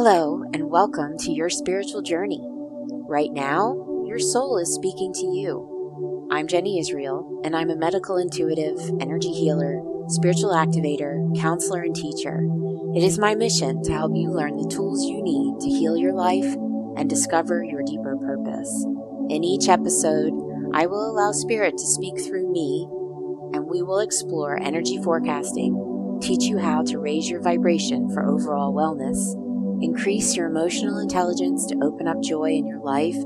Hello, and welcome to your spiritual journey. Right now, your soul is speaking to you. I'm Jenny Israel, and I'm a medical intuitive, energy healer, spiritual activator, counselor, and teacher. It is my mission to help you learn the tools you need to heal your life and discover your deeper purpose. In each episode, I will allow Spirit to speak through me, and we will explore energy forecasting, teach you how to raise your vibration for overall wellness increase your emotional intelligence to open up joy in your life,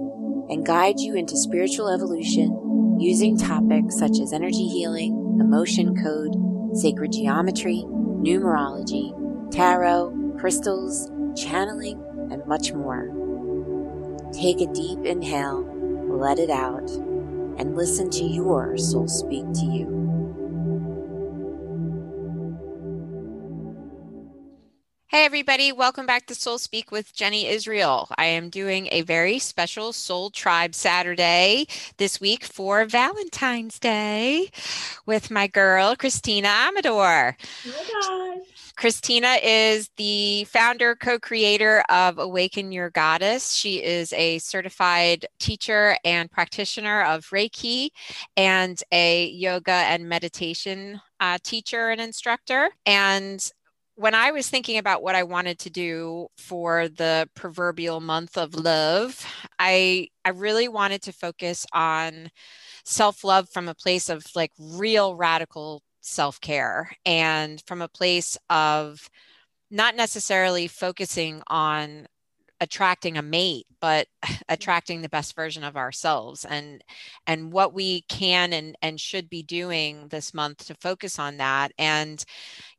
and guide you into spiritual evolution using topics such as energy healing, emotion code, sacred geometry, numerology, tarot, crystals, channeling, and much more. Take a deep inhale, let it out, and listen to your soul speak to you. Hey, everybody, welcome back to Soul Speak with Jenny Israel. I am doing a very special Soul Tribe Saturday this week for Valentine's Day with my girl, Christina Amador. Oh Christina is the founder, co creator of Awaken Your Goddess. She is a certified teacher and practitioner of Reiki and a yoga and meditation uh, teacher and instructor. And when I was thinking about what I wanted to do for the proverbial month of love, I I really wanted to focus on self-love from a place of like real radical self-care and from a place of not necessarily focusing on attracting a mate but mm-hmm. attracting the best version of ourselves. And and what we can and and should be doing this month to focus on that. And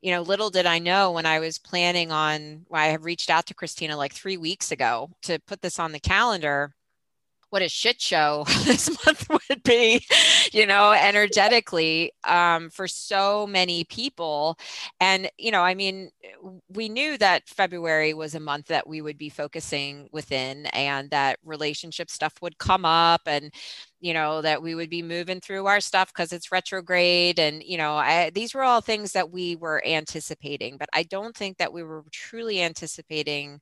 you know little did i know when i was planning on i have reached out to christina like three weeks ago to put this on the calendar what a shit show this month would be, you know, energetically um, for so many people. And, you know, I mean, we knew that February was a month that we would be focusing within and that relationship stuff would come up and, you know that we would be moving through our stuff because it's retrograde and you know I, these were all things that we were anticipating but i don't think that we were truly anticipating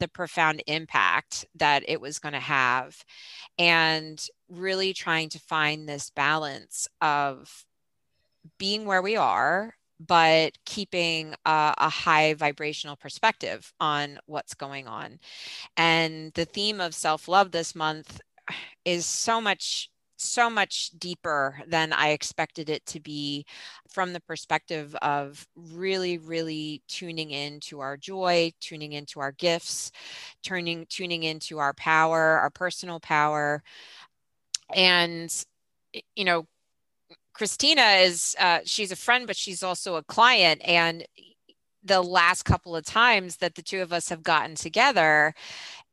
the profound impact that it was going to have and really trying to find this balance of being where we are but keeping a, a, high vibrational perspective on what's going on. And the theme of self love this month is so much so much deeper than I expected it to be from the perspective of really, really tuning into our joy, tuning into our gifts, turning, tuning into our power, our personal power. And, you know, Christina is, uh, she's a friend, but she's also a client. And the last couple of times that the two of us have gotten together,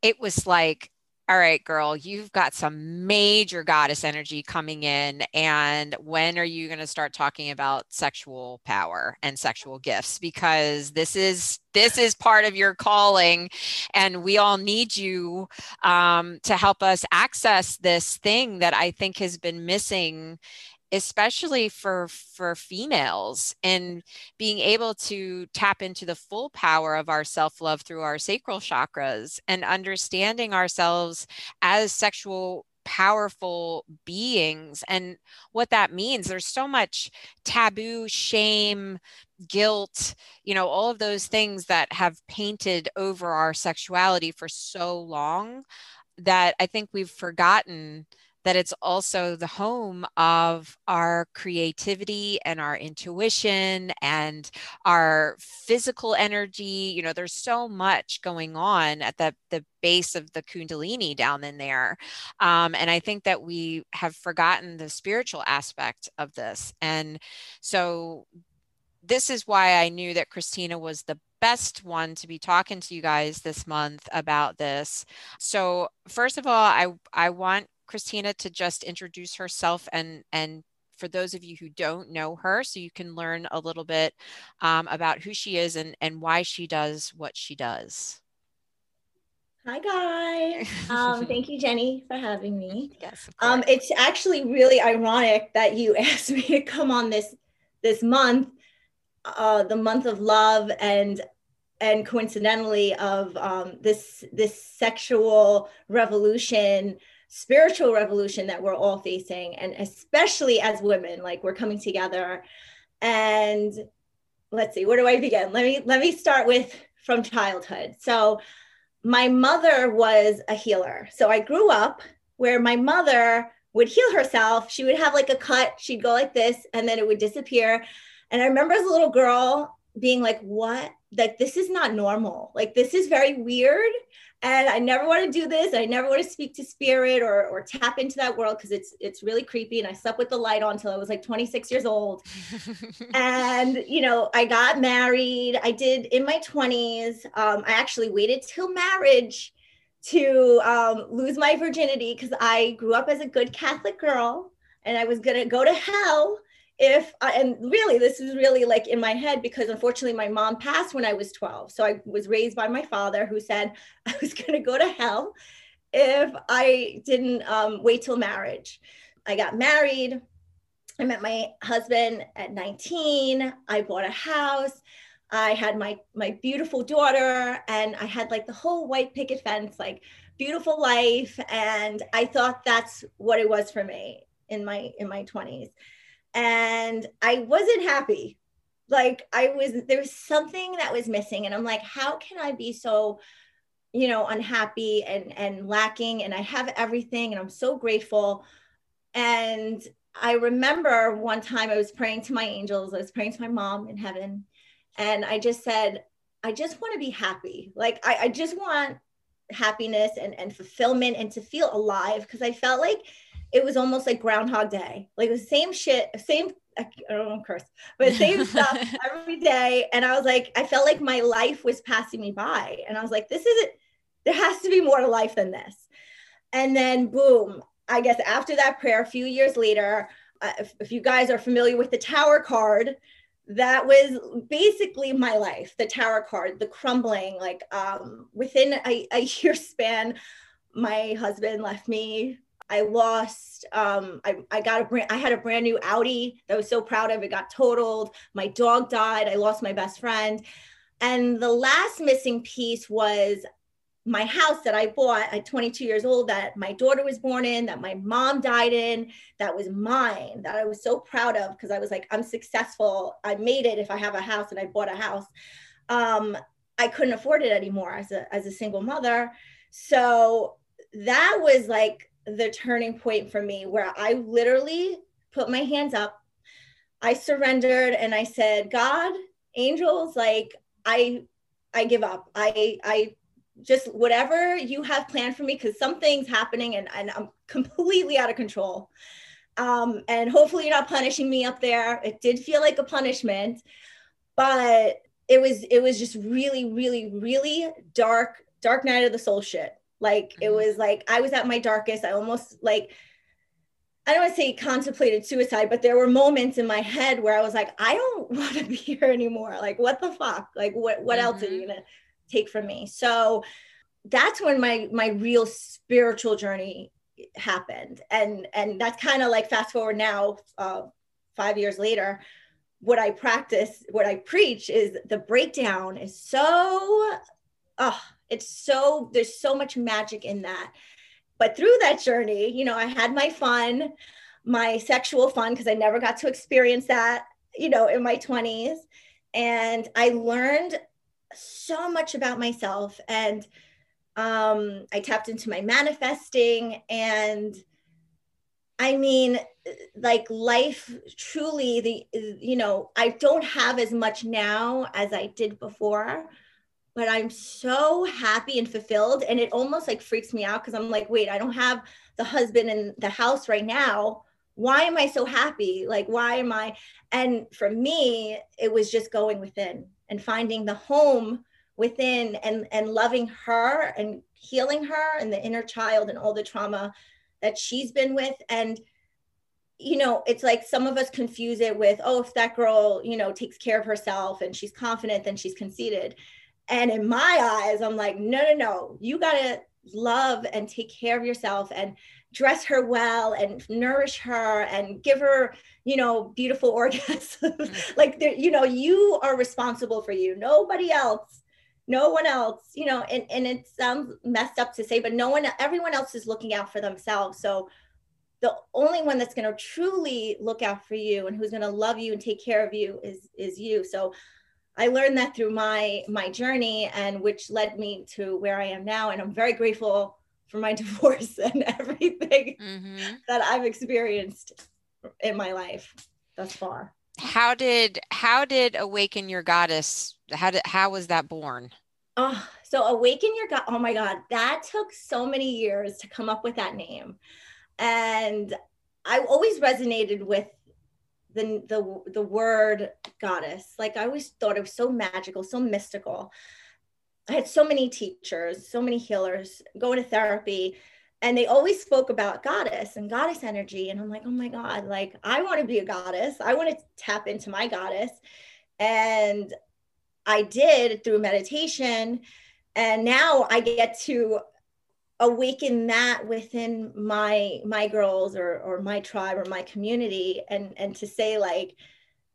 it was like, all right, girl, you've got some major goddess energy coming in. And when are you going to start talking about sexual power and sexual gifts? Because this is this is part of your calling, and we all need you um, to help us access this thing that I think has been missing especially for for females and being able to tap into the full power of our self-love through our sacral chakras and understanding ourselves as sexual powerful beings and what that means. There's so much taboo shame guilt you know all of those things that have painted over our sexuality for so long that i think we've forgotten that it's also the home of our creativity and our intuition and our physical energy. You know, there's so much going on at the, the base of the Kundalini down in there. Um, and I think that we have forgotten the spiritual aspect of this. And so this is why I knew that Christina was the best one to be talking to you guys this month about this. So first of all, I I want Christina to just introduce herself and and for those of you who don't know her, so you can learn a little bit um, about who she is and, and why she does what she does. Hi, guys. Um, thank you, Jenny, for having me. Yes. Um, it's actually really ironic that you asked me to come on this this month, uh, the month of love, and and coincidentally of um, this this sexual revolution spiritual revolution that we're all facing and especially as women like we're coming together. And let's see where do i begin? Let me let me start with from childhood. So my mother was a healer. So i grew up where my mother would heal herself. She would have like a cut. She'd go like this and then it would disappear. And i remember as a little girl being like what? Like this is not normal. Like this is very weird and I never want to do this. I never want to speak to spirit or or tap into that world because it's it's really creepy. And I slept with the light on until I was like 26 years old. and you know, I got married. I did in my 20s. Um, I actually waited till marriage to um, lose my virginity because I grew up as a good Catholic girl and I was gonna go to hell if I, and really this is really like in my head because unfortunately my mom passed when I was 12. So I was raised by my father who said I was going to go to hell if I didn't um, wait till marriage. I got married. I met my husband at 19. I bought a house. I had my my beautiful daughter and I had like the whole white picket fence like beautiful life and I thought that's what it was for me in my in my 20s and I wasn't happy. Like I was, there was something that was missing, and I'm like, how can I be so, you know, unhappy and and lacking? And I have everything, and I'm so grateful. And I remember one time I was praying to my angels. I was praying to my mom in heaven, and I just said, I just want to be happy. Like I, I just want happiness and, and fulfillment and to feel alive because I felt like it was almost like Groundhog Day, like the same shit, same. I don't want to curse, but same stuff every day. And I was like, I felt like my life was passing me by, and I was like, this isn't. There has to be more to life than this. And then, boom! I guess after that prayer, a few years later, uh, if, if you guys are familiar with the Tower card, that was basically my life the tower card the crumbling like um within a, a year span my husband left me I lost. Um, I, I got a brand. I had a brand new Audi that I was so proud of. It got totaled. My dog died. I lost my best friend, and the last missing piece was my house that I bought at 22 years old. That my daughter was born in. That my mom died in. That was mine. That I was so proud of because I was like, I'm successful. I made it. If I have a house and I bought a house, um, I couldn't afford it anymore as a as a single mother. So that was like the turning point for me where I literally put my hands up. I surrendered and I said, God, angels, like I I give up. I I just whatever you have planned for me because something's happening and, and I'm completely out of control. Um, and hopefully you're not punishing me up there. It did feel like a punishment, but it was it was just really, really, really dark, dark night of the soul shit. Like it mm-hmm. was like I was at my darkest. I almost like I don't want to say contemplated suicide, but there were moments in my head where I was like, I don't want to be here anymore. Like, what the fuck? Like, what what mm-hmm. else are you mm-hmm. gonna take from me? So that's when my my real spiritual journey happened, and and that's kind of like fast forward now, uh, five years later. What I practice, what I preach, is the breakdown is so, oh, it's so there's so much magic in that. But through that journey you know i had my fun my sexual fun because i never got to experience that you know in my 20s and i learned so much about myself and um, i tapped into my manifesting and i mean like life truly the you know i don't have as much now as i did before but I'm so happy and fulfilled. And it almost like freaks me out because I'm like, wait, I don't have the husband in the house right now. Why am I so happy? Like, why am I? And for me, it was just going within and finding the home within and, and loving her and healing her and the inner child and all the trauma that she's been with. And, you know, it's like some of us confuse it with, oh, if that girl, you know, takes care of herself and she's confident, then she's conceited and in my eyes, I'm like, no, no, no, you got to love and take care of yourself and dress her well and nourish her and give her, you know, beautiful orgasms. Mm-hmm. like, you know, you are responsible for you. Nobody else no one else, you know, and, and it sounds messed up to say, but no one, everyone else is looking out for themselves. So the only one that's going to truly look out for you and who's going to love you and take care of you is is you. So I learned that through my my journey and which led me to where I am now and I'm very grateful for my divorce and everything mm-hmm. that I've experienced in my life thus far. How did how did awaken your goddess how did how was that born? Oh, so awaken your god. Oh my god, that took so many years to come up with that name. And I always resonated with the the the word goddess. Like I always thought it was so magical, so mystical. I had so many teachers, so many healers going to therapy, and they always spoke about goddess and goddess energy. And I'm like, oh my God, like I want to be a goddess. I want to tap into my goddess. And I did through meditation. And now I get to awaken that within my my girls or or my tribe or my community and and to say like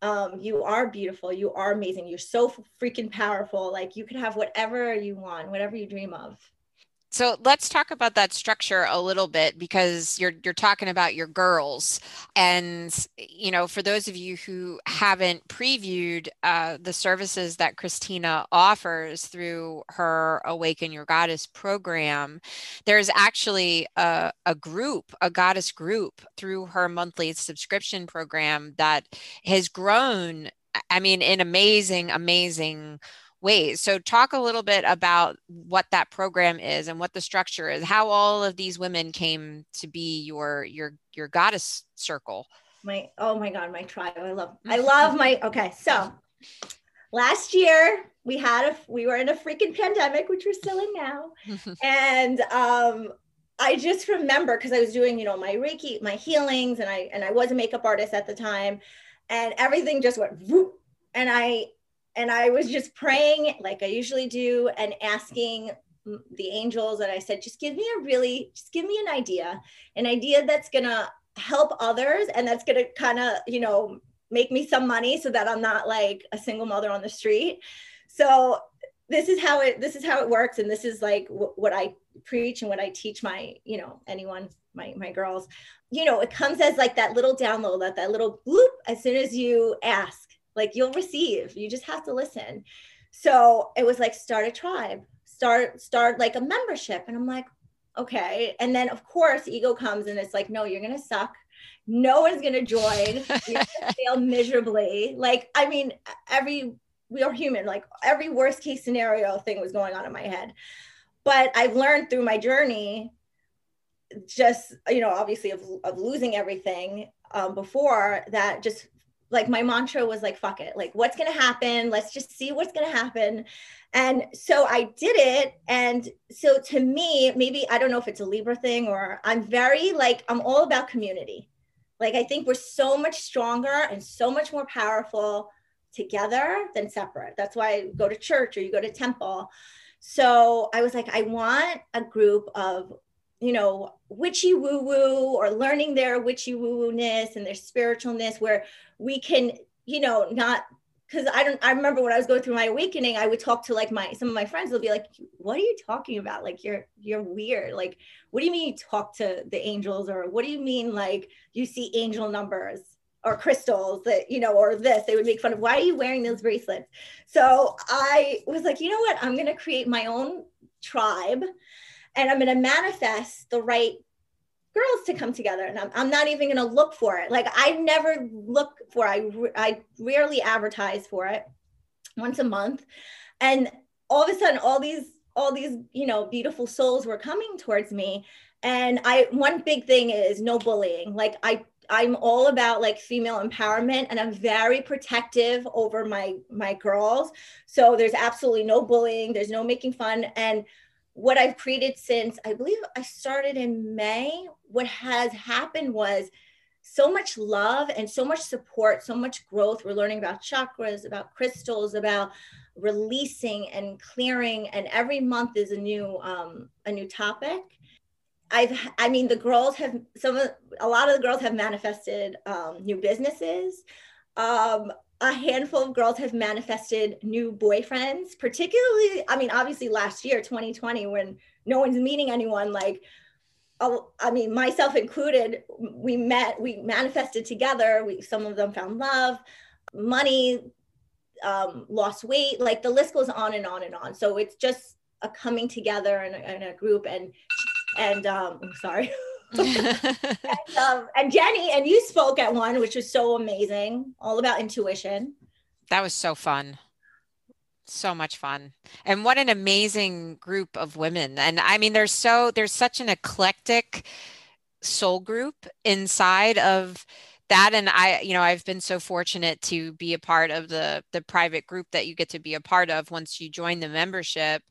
um, you are beautiful you are amazing you're so freaking powerful like you could have whatever you want whatever you dream of so let's talk about that structure a little bit because you're you're talking about your girls, and you know, for those of you who haven't previewed uh, the services that Christina offers through her Awaken Your Goddess program, there's actually a, a group, a goddess group, through her monthly subscription program that has grown. I mean, in amazing, amazing ways. So, talk a little bit about what that program is and what the structure is, how all of these women came to be your your your goddess circle. My oh my god, my tribe. I love I love my okay. So last year we had a we were in a freaking pandemic, which we're still in now, and um I just remember because I was doing, you know, my Reiki, my healings, and I and I was a makeup artist at the time, and everything just went whoop, and I and I was just praying like I usually do and asking the angels and I said just give me a really just give me an idea an idea that's going to help others and that's going to kind of you know make me some money so that I'm not like a single mother on the street. So this is how it this is how it works and this is like w- what I preach and what I teach my you know anyone my my girls. You know it comes as like that little download that that little bloop as soon as you ask like you'll receive. You just have to listen. So it was like start a tribe. Start start like a membership. And i'm like okay. And then of course ego comes and it's like no you're gonna suck. No one's gonna join. You're gonna fail miserably. Like i mean every we are human. Like every worst case scenario thing was going on in my head. But i've learned through my journey just you know obviously of, of losing everything um, before that just like my mantra was like fuck it. Like what's going to happen? Let's just see what's going to happen. And so i did it. And so to me maybe i don't know if it's a libra thing or i'm very like i'm all about community. Like i think we're so much stronger and so much more powerful together than separate. That's why i go to church or you go to temple. So i was like i want a group of you know, witchy woo woo or learning their witchy woo woo ness and their spiritualness where we can, you know, not because I don't I remember when I was going through my awakening, I would talk to like my some of my friends will be like, What are you talking about? Like you're you're weird. Like, what do you mean you talk to the angels? Or what do you mean like you see angel numbers or crystals that, you know, or this? They would make fun of why are you wearing those bracelets? So I was like, you know what? I'm gonna create my own tribe and I'm going to manifest the right girls to come together and I'm, I'm not even going to look for it. Like i never look for I, I rarely advertise for it once a month. And all of a sudden all these all these you know beautiful souls were coming towards me. And i one big thing is no bullying. Like i i'm all about like female empowerment and i'm very protective over my my girls. So there's absolutely no bullying. There's no making fun. And what I've created since I believe I started in May, what has happened was so much love and so much support, so much growth. We're learning about chakras, about crystals, about releasing and clearing, and every month is a new um, a new topic. I've I mean the girls have some of a lot of the girls have manifested um, new businesses. Um, a handful of girls have manifested new boyfriends, particularly, I mean, obviously last year, 2020, when no one's meeting anyone, like, I mean, myself included, we met, we manifested together. We, some of them found love, money, um, lost weight, like the list goes on and on and on. So it's just a coming together and a group and, and um, I'm sorry. and, um, and Jenny, and you spoke at one, which was so amazing, all about intuition. That was so fun. So much fun. And what an amazing group of women. And I mean, there's so, there's such an eclectic soul group inside of that and i you know i've been so fortunate to be a part of the the private group that you get to be a part of once you join the membership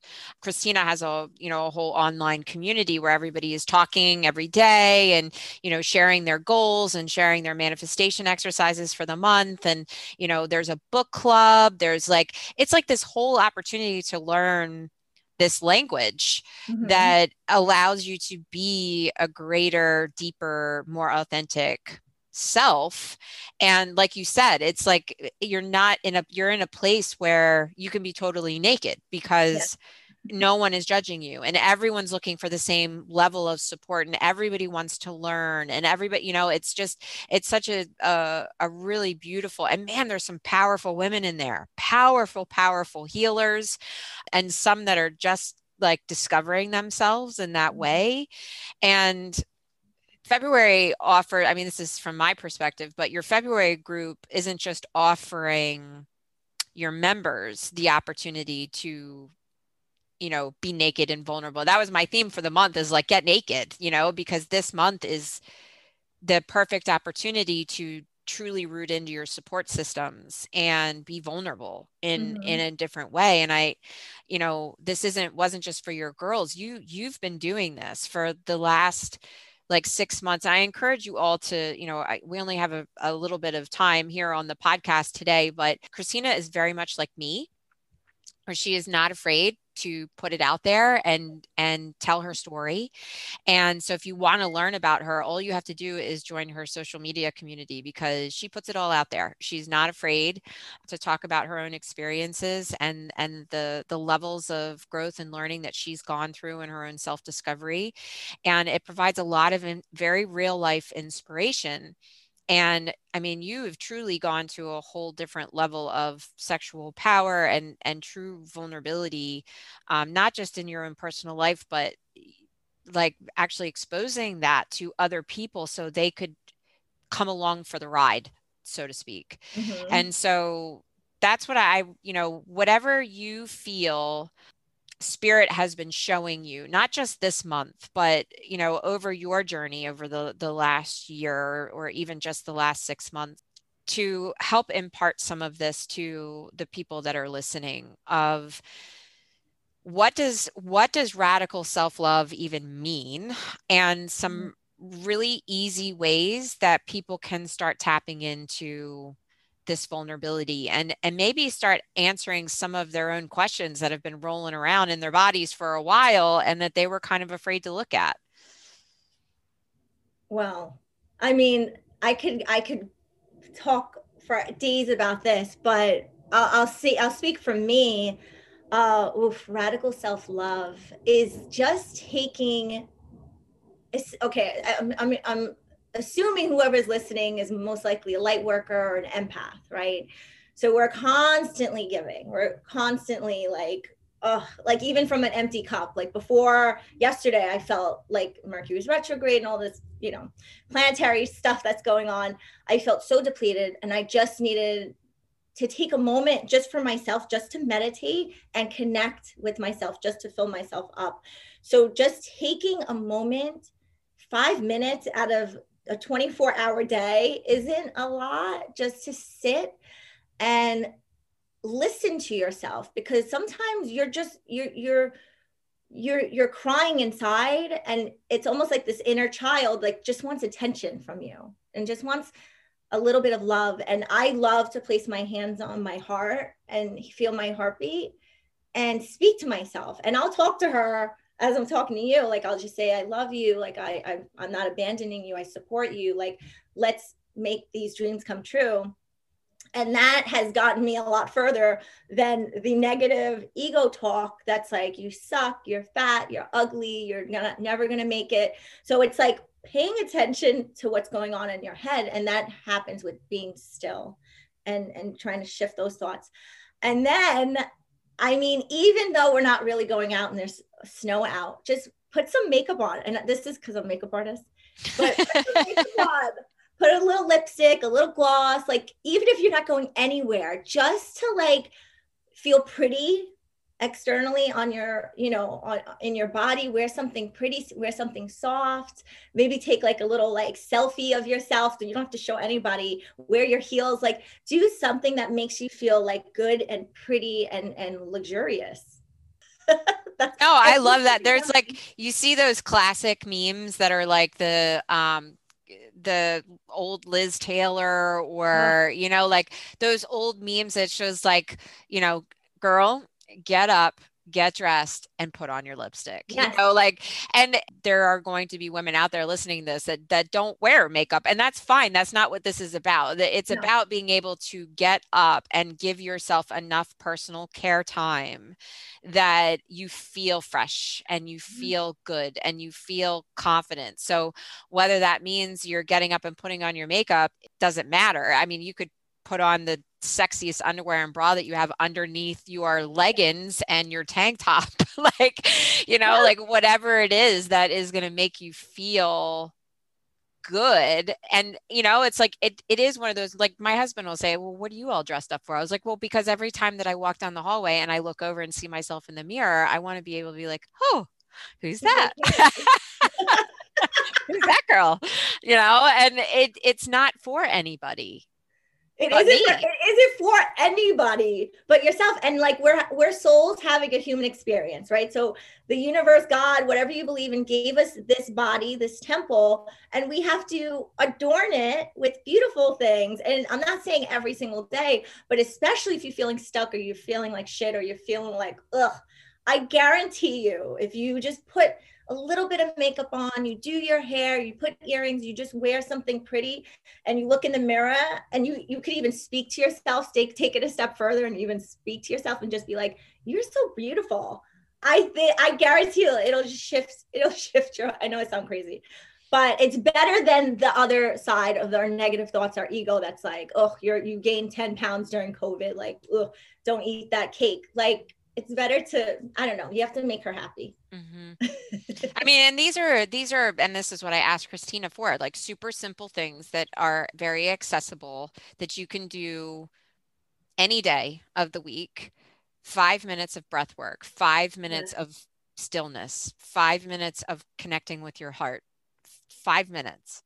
christina has a you know a whole online community where everybody is talking every day and you know sharing their goals and sharing their manifestation exercises for the month and you know there's a book club there's like it's like this whole opportunity to learn this language mm-hmm. that allows you to be a greater, deeper, more authentic self and like you said it's like eh, you're not in a you're in a place where you can be totally naked because yeah. no one is judging you and everyone's looking for the same level of support and everybody wants to learn and everybody you know it's just it's such a a, a really beautiful and man there's some powerful women in there powerful powerful healers and some that are just like discovering themselves in that mm-hmm. way and February offered, I mean, this is from my perspective, but your February group isn't just offering your members the opportunity to you know be naked and vulnerable. That was my theme for the month is like get naked you know because this month is the perfect opportunity to truly root into your support systems and be vulnerable in mm-hmm. in a different way. And i you know this isn't wasn't just for your girls. You you've been doing this for the last like six months. I encourage you all to, you know, I, we only have a, a little bit of time here on the podcast today, but Christina is very much like me, where she is not afraid to put it out there and and tell her story. And so if you want to learn about her all you have to do is join her social media community because she puts it all out there. She's not afraid to talk about her own experiences and and the the levels of growth and learning that she's gone through in her own self discovery and it provides a lot of in, very real life inspiration and i mean you have truly gone to a whole different level of sexual power and and true vulnerability um, not just in your own personal life but like actually exposing that to other people so they could come along for the ride so to speak mm-hmm. and so that's what i you know whatever you feel spirit has been showing you not just this month but you know over your journey over the the last year or even just the last 6 months to help impart some of this to the people that are listening of what does what does radical self-love even mean and some mm-hmm. really easy ways that people can start tapping into this vulnerability and and maybe start answering some of their own questions that have been rolling around in their bodies for a while and that they were kind of afraid to look at. Well i mean i could i could talk for days about this but i'll, I'll see i'll speak from me. Uh oof, radical self-love is just taking it's okay I'm, I'm, I'm assuming whoever's listening is most likely a light worker or an empath, right? So we're constantly giving. We're constantly like, oh, like even from an empty cup. Like before yesterday, I felt like Mercury's retrograde and all this, you know, planetary stuff that's going on. I felt so depleted and I just needed to take a moment just for myself, just to meditate and connect with myself, just to fill myself up. So just taking a moment, five minutes out of a 24 hour day isn't a lot just to sit and listen to yourself because sometimes you're just you're you're you're you're crying inside and it's almost like this inner child like just wants attention from you and just wants a little bit of love. And i love to place my hands on my heart and feel my heartbeat and speak to myself. And i'll talk to her as I'm talking to you, like I'll just say, I love you. Like I, I I'm not abandoning you. I support you. Like let's make these dreams come true. and that has gotten me a lot further than the negative ego talk that's like you suck you're fat you're ugly you're gonna, never gonna make it so it's like paying attention to what's going on in your head and that happens with being still and and trying to shift those thoughts and then i mean even though we're not really going out and there's snow out. Just put some makeup on and this is because i'm a makeup artist but on. Put a little lipstick, a little gloss, like even if you're not going anywhere, just to like feel pretty externally on your you know on in your body wear something pretty wear something soft. Maybe take like a little like selfie of yourself so you don't have to show anybody. Wear your heels like do something that makes you feel like good and pretty and and luxurious oh i love that there's like you see those classic memes that are like the um the old Liz Taylor or yeah. you know like those old memes that shows like you know girl get up get dressed and put on your lipstick yes. you know like and there are going to be women out there listening to this that, that don't wear makeup and that's fine that's not what this is about it's no. about being able to get up and give yourself enough personal care time that you feel fresh and you mm-hmm. feel good and you feel confident so whether that means you're getting up and putting on your makeup it doesn't matter i mean you could put on the sexiest underwear and bra that you have underneath your leggings and your tank top. Like you know like whatever it is that is going to make you feel good. And you know it's like it, it is one of those like my husband will say well what are you all dressed up for? I was like well because every time that i walk down the hallway and i look over and see myself in the mirror i want to be able to be like oh who's that who's that girl? You know? And it it's not for anybody it isn't, for, it isn't for anybody but yourself. And like we're we're souls having a human experience, right? So the universe, God, whatever you believe in, gave us this body, this temple, and we have to adorn it with beautiful things. And I'm not saying every single day, but especially if you're feeling stuck or you're feeling like shit or you're feeling like, ugh, I guarantee you, if you just put a little bit of makeup on, you do your hair, you put earrings, you just wear something pretty and you look in the mirror and you you could even speak to yourself, take take it a step further and even speak to yourself and just be like, you're so beautiful. I think I guarantee you it'll just shift, it'll shift your I know it sounds crazy, but it's better than the other side of our negative thoughts, our ego that's like, oh, you're you gained 10 pounds during COVID, like, oh, don't eat that cake. Like it's better to i don't know you have to make her happy. Mm-hmm. i mean and these are these are and this is what i asked christina for like super simple things that are very accessible that you can do any day of the week. Five minutes of breath work five minutes yeah. of stillness five minutes of connecting with your heart. Five minutes.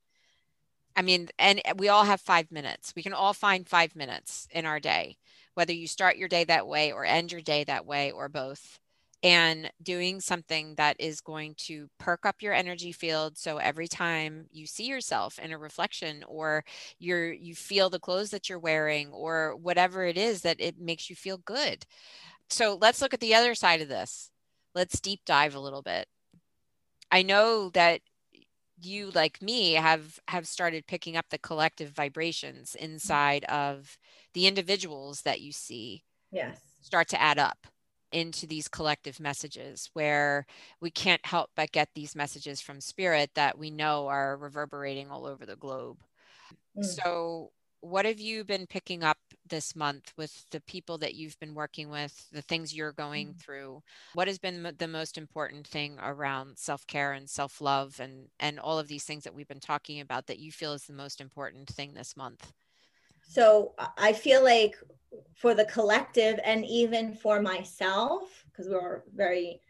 I mean and we all have five minutes. We can all find five minutes in our day whether you start your day that way or end your day that way or both and doing something that is going to perk up your energy field. So every time you see yourself in a reflection or you're you feel the clothes that you're wearing or whatever it is that it makes you feel good. So let's look at the other side of this. Let's deep dive a little bit. I know that you like me have have started picking up the collective vibrations inside of the individuals that you see yes. start to add up into these collective messages where we can't help but get these messages from spirit that we know are reverberating all over the globe. Mm. so what have you been picking up this month with the people that you've been working with, the things you're going mm. through? What has been the most important thing around self-care and self-love and and all of these things that we've been talking about that you feel is the most important thing this month? So I feel like for the collective and even for myself, because we're very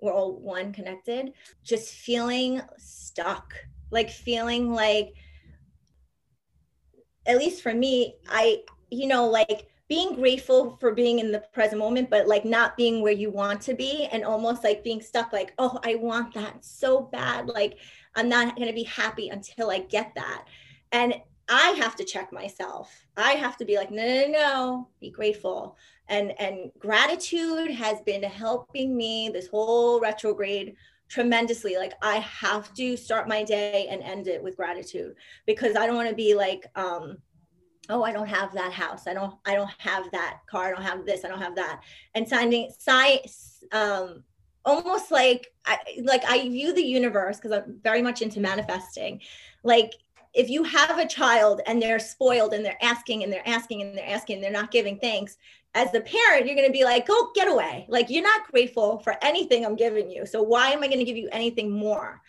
we're all one connected, just feeling stuck, like feeling like at least for me, I, you know, like being grateful for being in the present moment, but like not being where you want to be and almost like being stuck, like, oh, I want that so bad. Like, I'm not going to be happy until I get that. And I have to check myself. I have to be like, no, no, no, be grateful. And and gratitude has been helping me this whole retrograde tremendously. Like I have to start my day and end it with gratitude because I don't want to be like um oh i don't have that house i don't i don't have that car i don't have this i don't have that and signing science um almost like I, like I view the universe because I'm very much into manifesting. Like if you have a child and they're spoiled and they're asking and they're asking and they're asking and they're not giving thanks, as the parent, you're going to be like, go get away. Like you're not grateful for anything I'm giving you. So why am I going to give you anything more?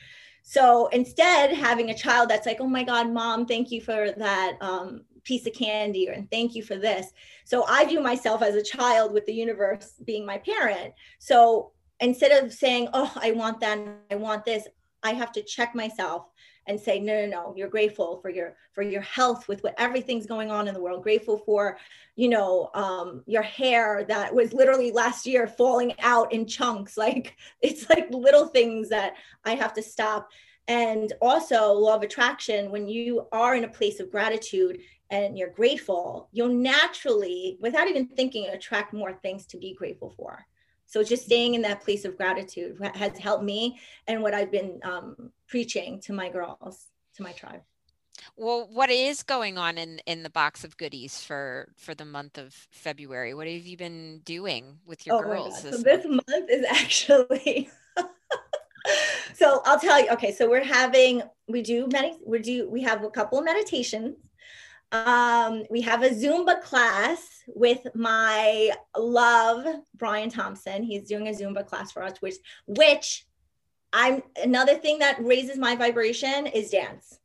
So instead, having a child that's like, oh my God, mom, thank you for that um, piece of candy, or and thank you for this. So I view myself as a child with the universe being my parent. So instead of saying, oh, I want that, I want this, I have to check myself and say no no no you're grateful for your for your health with what everything's going on in the world. Grateful for you know um, your hair that was literally last year falling out in chunks. Like it's like little things that i have to stop. And also law of attraction when you are in a place of gratitude and you're grateful you'll naturally without even thinking attract more things to be grateful for. So just staying in that place of gratitude has helped me. And what I've been um, preaching to my girls, to my tribe. Well, what is going on in in the box of goodies for for the month of February? What have you been doing with your oh girls? This, so this month? month is actually so I'll tell you. Okay, so we're having we do many we do we have a couple of meditations um, we have a Zumba class with my love, Brian Thompson. He's doing a Zumba class for us, which which I'm another thing that raises my vibration is dance.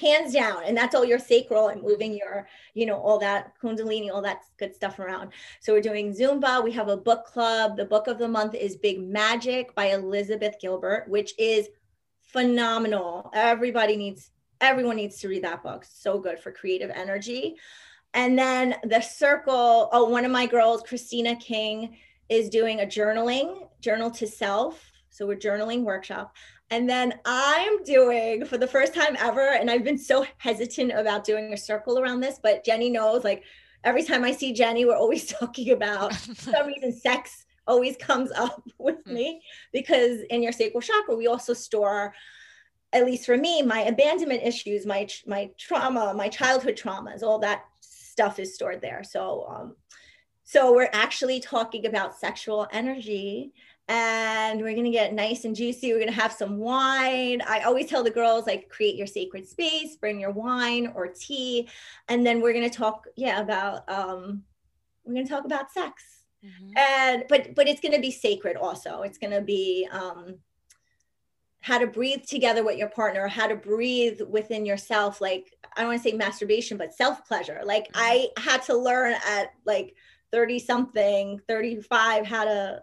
Hands down. And that's all your sacral and moving your, you know, all that kundalini, all that good stuff around. So we're doing Zumba. We have a book club. The book of the month is Big Magic by Elizabeth Gilbert, which is phenomenal. Everybody needs everyone needs to read that book. So good for creative energy. And then the circle, oh, one of my girls, Christina King, is doing a journaling, journal to self. So we're journaling workshop. And then I'm doing for the first time ever, and I've been so hesitant about doing a circle around this, but Jenny knows like every time I see Jenny, we're always talking about some reason sex always comes up with hmm. me because in your sacral chakra, we also store at least for me, my abandonment issues, my my trauma, my childhood traumas, all that stuff is stored there. So, um, so we're actually talking about sexual energy, and we're gonna get nice and juicy. We're gonna have some wine. I always tell the girls like create your sacred space, bring your wine or tea, and then we're gonna talk, yeah, about um, we're gonna talk about sex. Mm-hmm. And but but it's gonna be sacred also. It's gonna be um how to breathe together with your partner, how to breathe within yourself. Like, I don't want to say masturbation, but self pleasure. Like, mm-hmm. I had to learn at like 30 something, 35, how to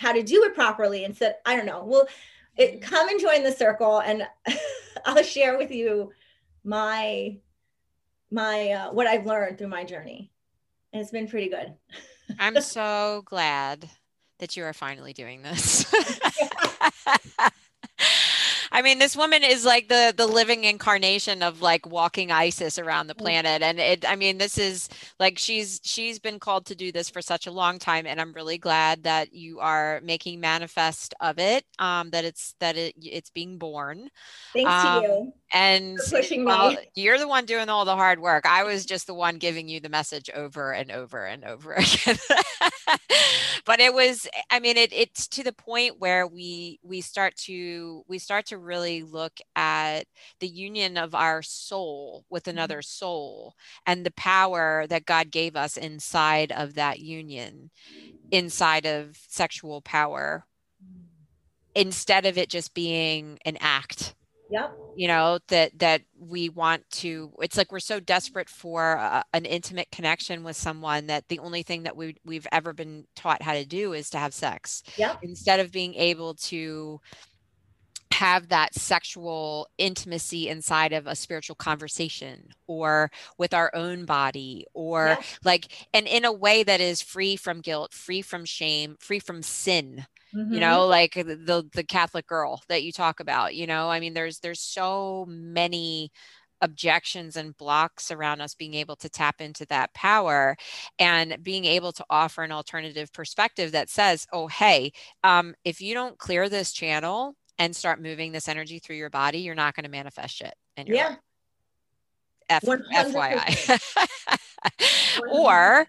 how to do it properly and said i don't know. Well it, mm-hmm. come and join the circle and i'll share with you my my uh, what i've learned through my journey. And it's been pretty good. I'm so glad that you are finally doing this I mean, this woman is like the the living incarnation of like walking Isis around the planet. And it I mean, this is like she's she's been called to do this for such a long time. And I'm really glad that you are making manifest of it. Um, that it's that it it's being born. Thanks um, to you. And pushing well, me. You're the one doing all the hard work. I was just the one giving you the message over and over and over again. but it was, I mean, it it's to the point where we we start to we start to really look at the union of our soul with mm-hmm. another soul and the power that God gave us inside of that union, inside of sexual power, instead of it just being an act. Yep. You know that that we want to. It's like we're so desperate for a, an intimate connection with someone that the only thing that we we've ever been taught how to do is to have sex. Yep. Instead of being able to have that sexual intimacy inside of a spiritual conversation or with our own body or yeah. like and in a way that is free from guilt free from shame free from sin mm-hmm. you know like the the catholic girl that you talk about you know i mean there's there's so many objections and blocks around us being able to tap into that power and being able to offer an alternative perspective that says oh hey um, if you don't clear this channel and start moving this energy through your body, you're not going to manifest shit. And yeah. Life. F- FYI. or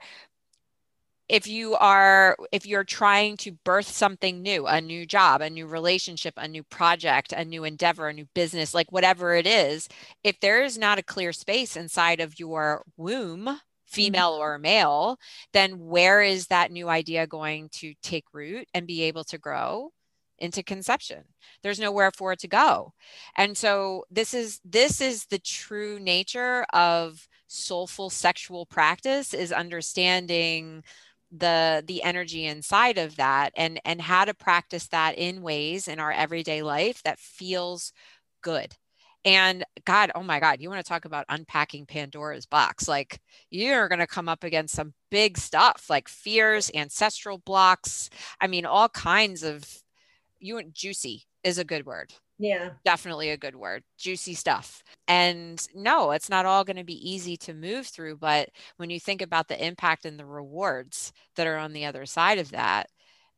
if you are if you're trying to birth something new a new job a new relationship a new project a new endeavor a new business like whatever it is if there is not a clear space inside of your womb mm-hmm. female or male then where is that new idea going to take root and be able to grow into conception there's nowhere for it to go and so this is this is the true nature of soulful sexual practice is understanding the the energy inside of that and and how to practice that in ways in our everyday life that feels good. And god oh my god you want to talk about unpacking pandora's box? Like you're going to come up against some big stuff like fears ancestral blocks i mean all kinds of you juicy is a good word yeah. Definitely a good word. Juicy stuff. And no, it's not all going to be easy to move through. But when you think about the impact and the rewards that are on the other side of that,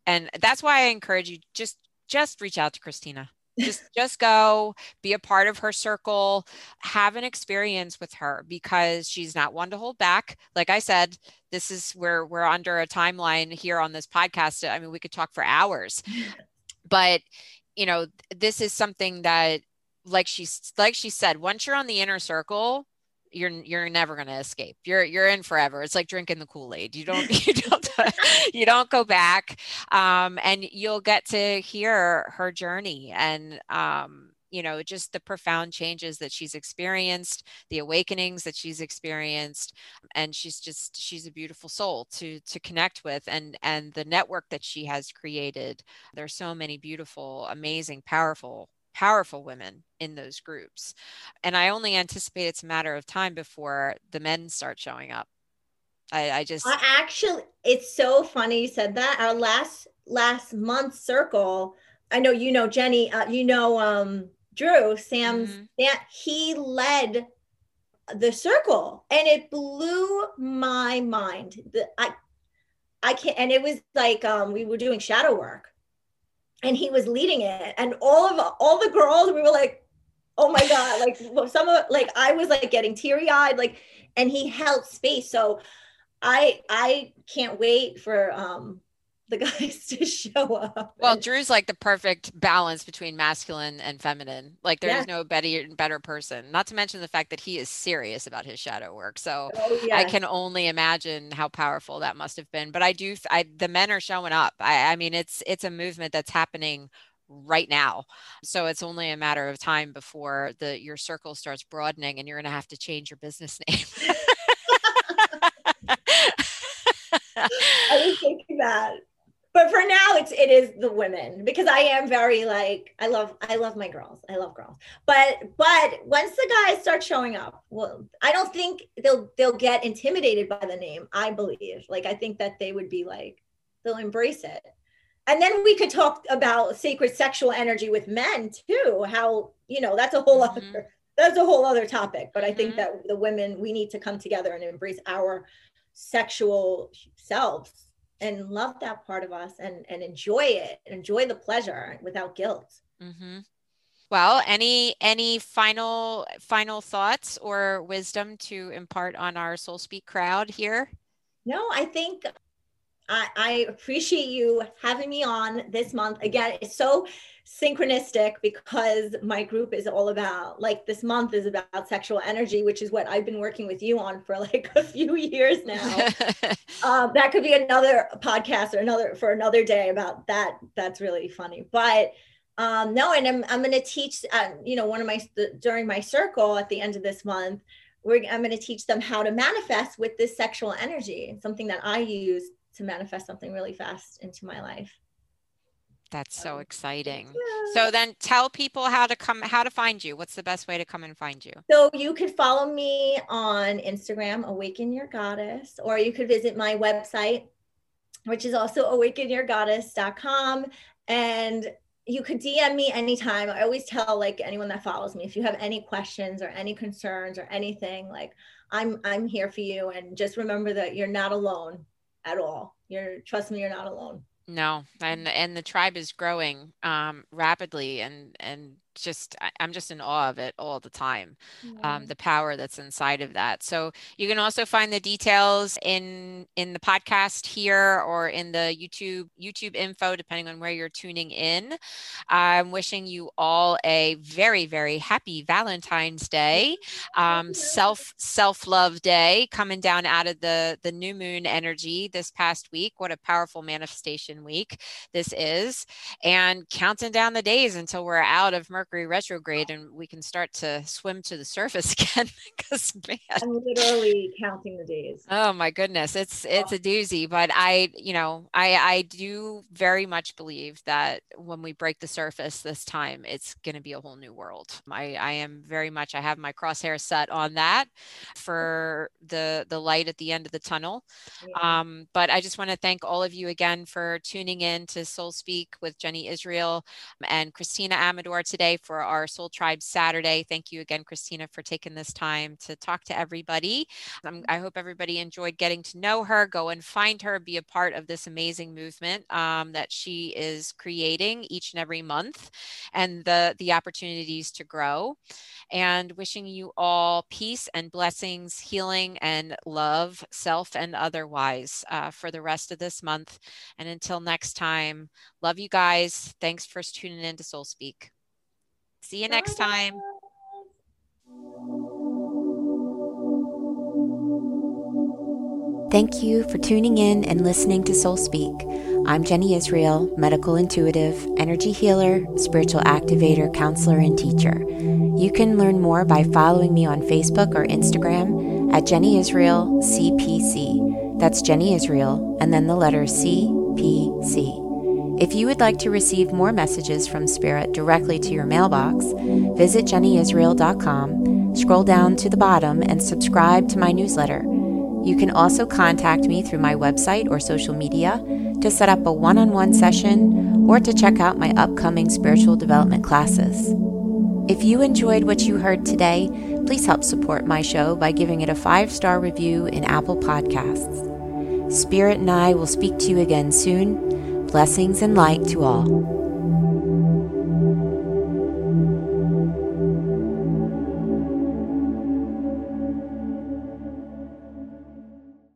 and that's why I encourage you just just reach out to Christina. Just just go be a part of her circle, have an experience with her because she's not one to hold back. Like I said, this is where we're under a timeline here on this podcast. I mean, we could talk for hours. But you know this is something that like she's like she said once you're on the inner circle you're you're never going to escape. You're you're in forever. It's like drinking the kool-aid. You don't you don't you don't go back. Um, and you'll get to hear her journey and um, you know just the profound changes that she's experienced the awakenings that she's experienced and she's just she's a beautiful soul to to connect with and and the network that she has created. There's so many beautiful amazing powerful powerful women in those groups. And i only anticipate it's a matter of time before the men start showing up. I, I just I actually it's so funny you said that. Our last last month circle i know you know jenny uh, you know um Drew, Sam's mm-hmm. he led the circle and it blew my mind. The, I I can't and it was like um we were doing shadow work and he was leading it and all of all the girls we were like oh my god like some of like I was like getting teary-eyed like and he held space so I I can't wait for um the guys to show up. Well, Drew's like the perfect balance between masculine and feminine. Like there is no better better person. Not to mention the fact that he is serious about his shadow work. So oh, yes. I can only imagine how powerful that must have been. But I do I the men are showing up. I, I mean it's it's a movement that's happening right now. So it's only a matter of time before the your circle starts broadening and you're going to have to change your business name. I was thinking that but for now it's it is the women because i am very like i love i love my girls. I love girls. But but once the guys start showing up well i don't think they'll they'll get intimidated by the name i believe. Like i think that they would be like they'll embrace it. And then we could talk about sacred sexual energy with men too how you know that's a whole mm-hmm. other that's a whole other topic. But i think mm-hmm. that the women we need to come together and embrace our sexual selves and love that part of us and and enjoy it enjoy the pleasure without guilt. Mm-hmm. well any any final final thoughts or wisdom to impart on our soul speak crowd here? No i think I, I appreciate you having me on this month. Again it's so synchronistic because my group is all about like this month is about sexual energy which is what i've been working with you on for like a few years now. Um, that could be another podcast or another for another day about that. That's really funny. But um, no and i'm, I'm going to teach uh, you know one of my during my circle at the end of this month we're, i'm going to teach them how to manifest with this sexual energy something that i use to manifest something really fast into my life that's so um, exciting. Yeah. So then tell people how to come, how to find you. What's the best way to come and find you? So you could follow me on Instagram, Awaken Your Goddess, or you could visit my website, which is also awakenyourgoddess.com. And you could DM me anytime. I always tell like anyone that follows me, if you have any questions or any concerns or anything, like I'm I'm here for you. And just remember that you're not alone at all. You're trust me, you're not alone. No, and and the tribe is growing um, rapidly, and and just I, am just in awe of it all the time Yeah. um, the power that's inside of that. So you can also find the details in in the podcast here or in the youtube youtube info depending on where you're tuning in. I'm wishing you all a very very happy valentine's day um, self self love day coming down out of the the new moon energy this past week. What a powerful manifestation week this is. And counting down the days until we're out of mercury retrograde and we can start to swim to the surface again because man. I'm literally counting the days. oh my goodness it's it's a doozy but i you know i i do very much believe that when we break the surface this time it's going to be a whole new world. I i am very much i have my crosshair set on that for the the light at the end of the tunnel. Yeah. um, but I just want to thank all of you again for tuning in to Soul Speak with Jenny Israel and Christina Amador today for our Soul Tribe Saturday. Thank you again, Christina, for taking this time to talk to everybody. I hope everybody enjoyed getting to know her. Go and find her, be a part of this amazing movement um, that she is creating each and every month, and the the opportunities to grow and wishing you all peace and blessings, healing and love, self and otherwise, uh, for the rest of this month. And until next time, love you guys. Thanks for tuning in to Soul Speak. See you next time. Thank you for tuning in and listening to Soul Speak. I'm Jenny Israel, medical intuitive, energy healer, spiritual activator, counselor, and teacher. You can learn more by following me on Facebook or Instagram at Jenny Israel CPC. That's Jenny Israel, and then the letter CPC. If you would like to receive more messages from Spirit directly to your mailbox, visit jennyisrael.com, scroll down to the bottom, and subscribe to my newsletter. You can also contact me through my website or social media to set up a one on one session or to check out my upcoming spiritual development classes. If you enjoyed what you heard today, please help support my show by giving it a five star review in Apple Podcasts. Spirit and I will speak to you again soon. Blessings and light to all.